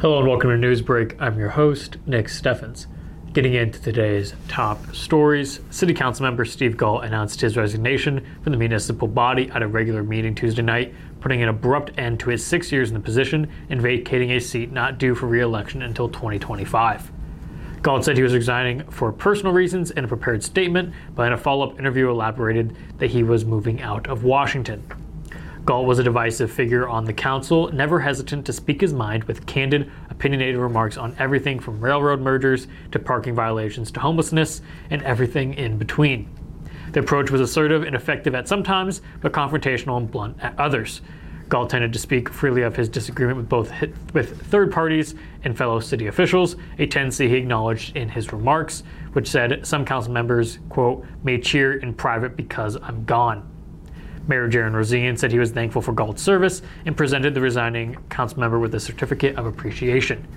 Hello and welcome to Newsbreak. I'm your host, Nick Steffens. Getting into today's top stories, City Council member Steve Gault announced his resignation from the municipal body at a regular meeting Tuesday night, putting an abrupt end to his six years in the position and vacating a seat not due for re election until 2025. Gault said he was resigning for personal reasons in a prepared statement, but in a follow up interview elaborated that he was moving out of Washington. Gault was a divisive figure on the council, never hesitant to speak his mind with candid, opinionated remarks on everything from railroad mergers to parking violations to homelessness and everything in between. The approach was assertive and effective at some times, but confrontational and blunt at others. Gault tended to speak freely of his disagreement with both with third parties and fellow city officials, a tendency he acknowledged in his remarks, which said some council members, quote, may cheer in private because I'm gone. Mayor Jaron Rosien said he was thankful for Gault's service and presented the resigning council member with a certificate of appreciation.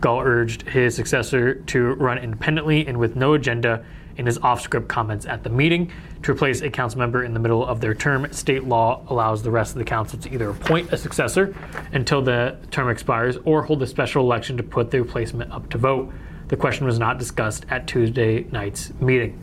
Gault urged his successor to run independently and with no agenda in his off script comments at the meeting. To replace a council member in the middle of their term, state law allows the rest of the council to either appoint a successor until the term expires or hold a special election to put the replacement up to vote. The question was not discussed at Tuesday night's meeting.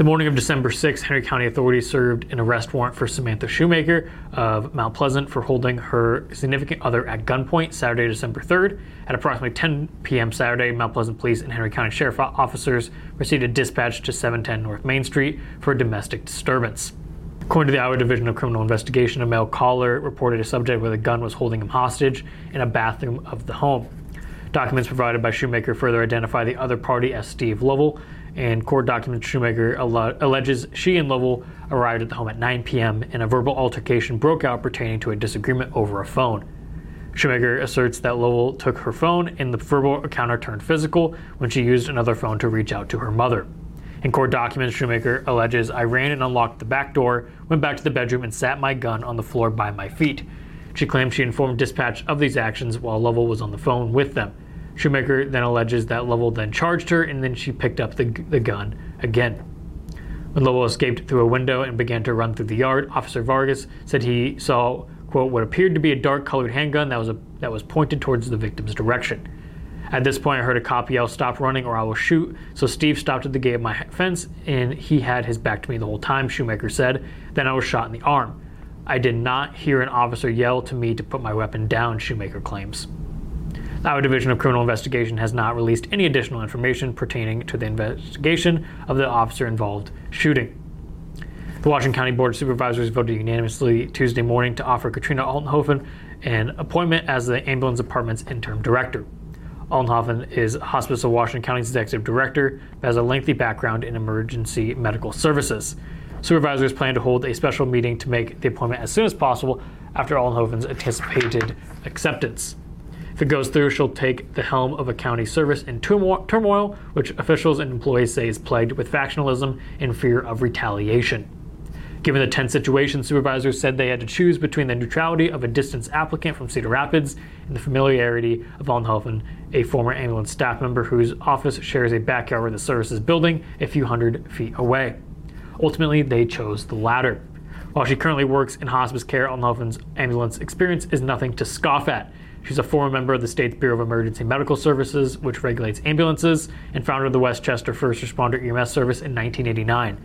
The morning of December 6, Henry County authorities served an arrest warrant for Samantha Shoemaker of Mount Pleasant for holding her significant other at gunpoint Saturday, December 3rd. At approximately 10 p.m. Saturday, Mount Pleasant Police and Henry County Sheriff officers received a dispatch to 710 North Main Street for a domestic disturbance. According to the Iowa Division of Criminal Investigation, a male caller reported a subject with a gun was holding him hostage in a bathroom of the home. Documents provided by Shoemaker further identify the other party as Steve Lovell, and court documents Shoemaker alleges she and Lovell arrived at the home at 9 p.m. and a verbal altercation broke out pertaining to a disagreement over a phone. Shoemaker asserts that Lovell took her phone and the verbal encounter turned physical when she used another phone to reach out to her mother. In court documents, Shoemaker alleges I ran and unlocked the back door, went back to the bedroom, and sat my gun on the floor by my feet. She claims she informed dispatch of these actions while Lovell was on the phone with them. Shoemaker then alleges that Lovell then charged her and then she picked up the, the gun again. When Lovell escaped through a window and began to run through the yard, Officer Vargas said he saw, quote, what appeared to be a dark colored handgun that was, a, that was pointed towards the victim's direction. At this point, I heard a cop yell, Stop running or I will shoot. So Steve stopped at the gate of my fence and he had his back to me the whole time, Shoemaker said. Then I was shot in the arm. I did not hear an officer yell to me to put my weapon down, Shoemaker claims. Our Division of Criminal Investigation has not released any additional information pertaining to the investigation of the officer involved shooting. The Washington County Board of Supervisors voted unanimously Tuesday morning to offer Katrina Altenhofen an appointment as the ambulance department's interim director. Altenhofen is Hospice of Washington County's executive director, but has a lengthy background in emergency medical services. Supervisors plan to hold a special meeting to make the appointment as soon as possible after Altenhofen's anticipated acceptance. It goes through, she'll take the helm of a county service in turmoil, which officials and employees say is plagued with factionalism and fear of retaliation. Given the tense situation, supervisors said they had to choose between the neutrality of a distance applicant from Cedar Rapids and the familiarity of Altenhofen, a former ambulance staff member whose office shares a backyard with the services building a few hundred feet away. Ultimately, they chose the latter. While she currently works in hospice care, Altenhofen's ambulance experience is nothing to scoff at. She's a former member of the state's Bureau of Emergency Medical Services, which regulates ambulances, and founder of the Westchester First Responder EMS Service in 1989.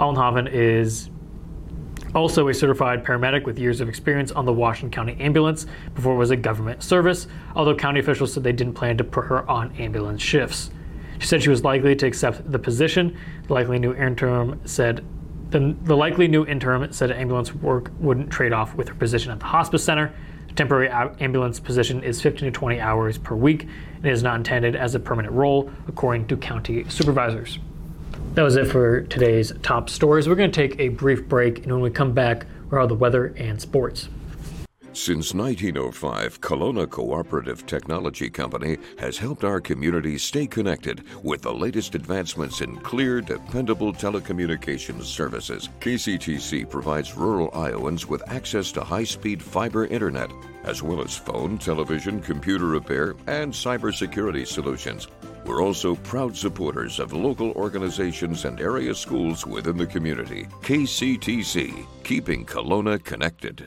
Altenhofen is also a certified paramedic with years of experience on the Washington County Ambulance before it was a government service, although county officials said they didn't plan to put her on ambulance shifts. She said she was likely to accept the position. The likely new interim said the, the likely new interim said ambulance work wouldn't trade off with her position at the hospice center The temporary ambulance position is 15 to 20 hours per week and is not intended as a permanent role, according to county supervisors. That was it for today's top stories. We're going to take a brief break, and when we come back, we're all the weather and sports. Since 1905, Kalona Cooperative Technology Company has helped our communities stay connected with the latest advancements in clear, dependable telecommunications services. KCTC provides rural Iowans with access to high speed fiber internet, as well as phone, television, computer repair, and cybersecurity solutions. We're also proud supporters of local organizations and area schools within the community. KCTC, keeping Kalona connected.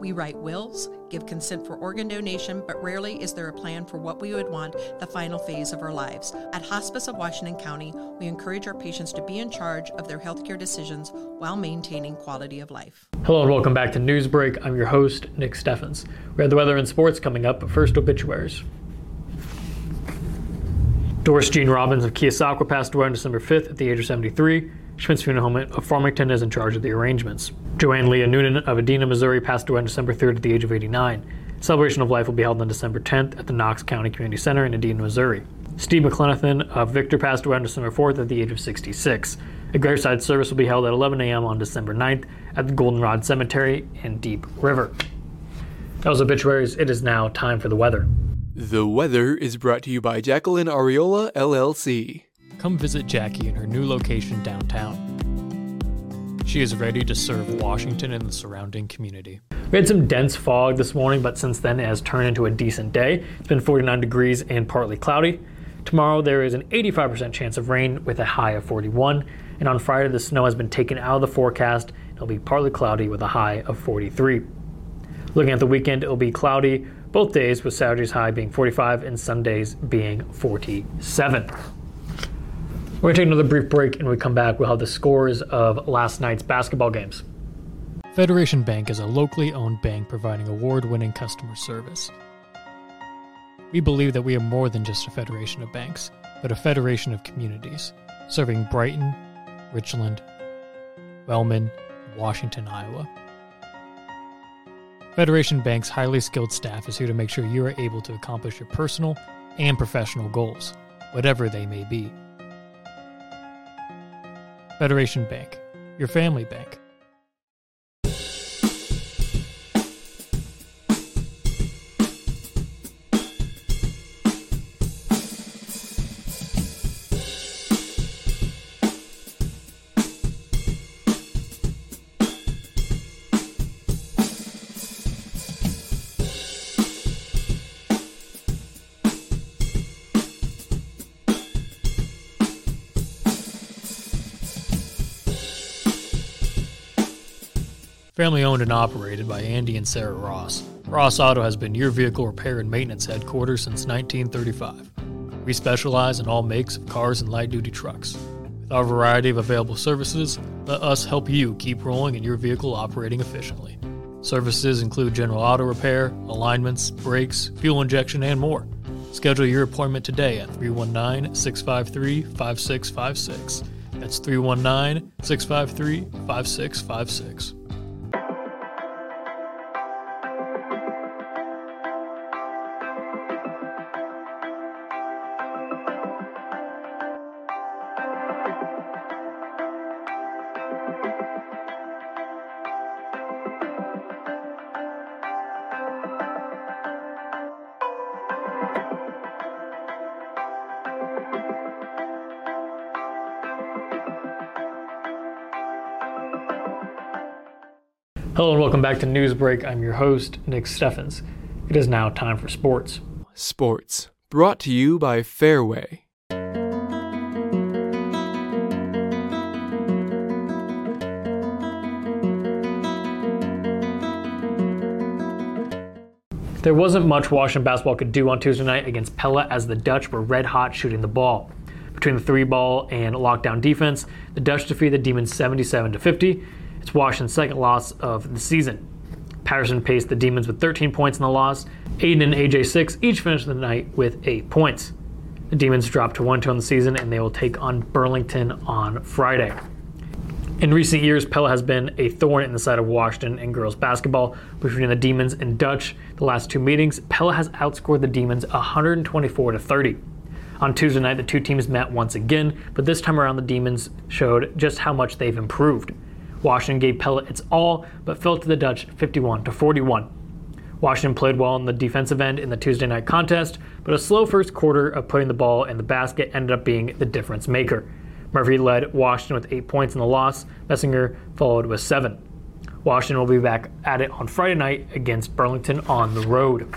We write wills, give consent for organ donation, but rarely is there a plan for what we would want the final phase of our lives. At Hospice of Washington County, we encourage our patients to be in charge of their healthcare decisions while maintaining quality of life. Hello and welcome back to Newsbreak. I'm your host, Nick Steffens. We have the weather and sports coming up, but first obituaries. Doris Jean Robbins of Keosauqua passed away on December 5th at the age of 73. Schmidt's Funeral Home of Farmington is in charge of the arrangements. Joanne Leah Noonan of Edina, Missouri passed away on December 3rd at the age of 89. Celebration of Life will be held on December 10th at the Knox County Community Center in Edina, Missouri. Steve McClenathan of Victor passed away on December 4th at the age of 66. A graveside service will be held at 11 a.m. on December 9th at the Goldenrod Cemetery in Deep River. That was obituaries. It is now time for the weather. The weather is brought to you by Jacqueline Ariola LLC. Come visit Jackie in her new location downtown. She is ready to serve Washington and the surrounding community. We had some dense fog this morning, but since then it has turned into a decent day. It's been 49 degrees and partly cloudy. Tomorrow there is an 85% chance of rain with a high of 41, and on Friday the snow has been taken out of the forecast. It'll be partly cloudy with a high of 43. Looking at the weekend, it'll be cloudy both days, with Saturday's high being 45 and Sundays being 47. We're going to take another brief break, and when we come back, we'll have the scores of last night's basketball games. Federation Bank is a locally owned bank providing award winning customer service. We believe that we are more than just a federation of banks, but a federation of communities, serving Brighton, Richland, Wellman, Washington, Iowa. Federation Bank's highly skilled staff is here to make sure you are able to accomplish your personal and professional goals, whatever they may be. Federation Bank, your family bank. Family owned and operated by Andy and Sarah Ross. Ross Auto has been your vehicle repair and maintenance headquarters since 1935. We specialize in all makes of cars and light duty trucks. With our variety of available services, let us help you keep rolling and your vehicle operating efficiently. Services include general auto repair, alignments, brakes, fuel injection, and more. Schedule your appointment today at 319 653 5656. That's 319 653 5656. thank you Hello and welcome back to Newsbreak. I'm your host, Nick Steffens. It is now time for sports. Sports, brought to you by Fairway. There wasn't much Washington basketball could do on Tuesday night against Pella as the Dutch were red hot shooting the ball. Between the three ball and lockdown defense, the Dutch defeated the Demons 77 to 50 it's Washington's second loss of the season. Patterson paced the Demons with 13 points in the loss. Aiden and AJ Six each finished the night with 8 points. The Demons dropped to 1 2 on the season and they will take on Burlington on Friday. In recent years, Pella has been a thorn in the side of Washington in girls basketball. Between the Demons and Dutch, the last two meetings, Pella has outscored the Demons 124 to 30. On Tuesday night, the two teams met once again, but this time around, the Demons showed just how much they've improved. Washington gave Pella its all, but fell to the Dutch 51 to 41. Washington played well on the defensive end in the Tuesday night contest, but a slow first quarter of putting the ball in the basket ended up being the difference maker. Murphy led Washington with eight points in the loss. Messinger followed with seven. Washington will be back at it on Friday night against Burlington on the road.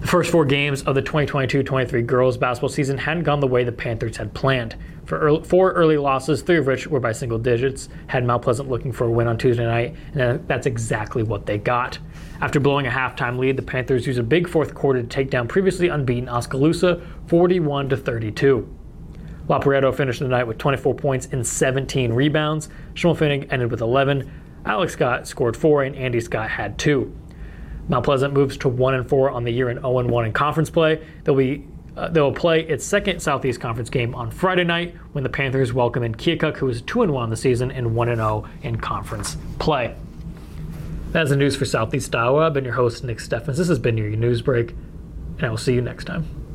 The first four games of the 2022-23 girls basketball season hadn't gone the way the Panthers had planned. For early, four early losses, three of which were by single digits, had Mount Pleasant looking for a win on Tuesday night, and that's exactly what they got. After blowing a halftime lead, the Panthers used a big fourth quarter to take down previously unbeaten Oskaloosa 41 to 32. Lopareto finished the night with 24 points and 17 rebounds. Schimmelfinnig ended with 11. Alex Scott scored four, and Andy Scott had two. Mount Pleasant moves to 1 and 4 on the year and 0 and 1 in conference play. They'll be uh, they'll play its second Southeast Conference game on Friday night when the Panthers welcome in Keokuk, who is 2 and 1 on the season and 1 and 0 in conference play. That's the news for Southeast Iowa. I've been your host, Nick Steffens. This has been your news break, and I will see you next time.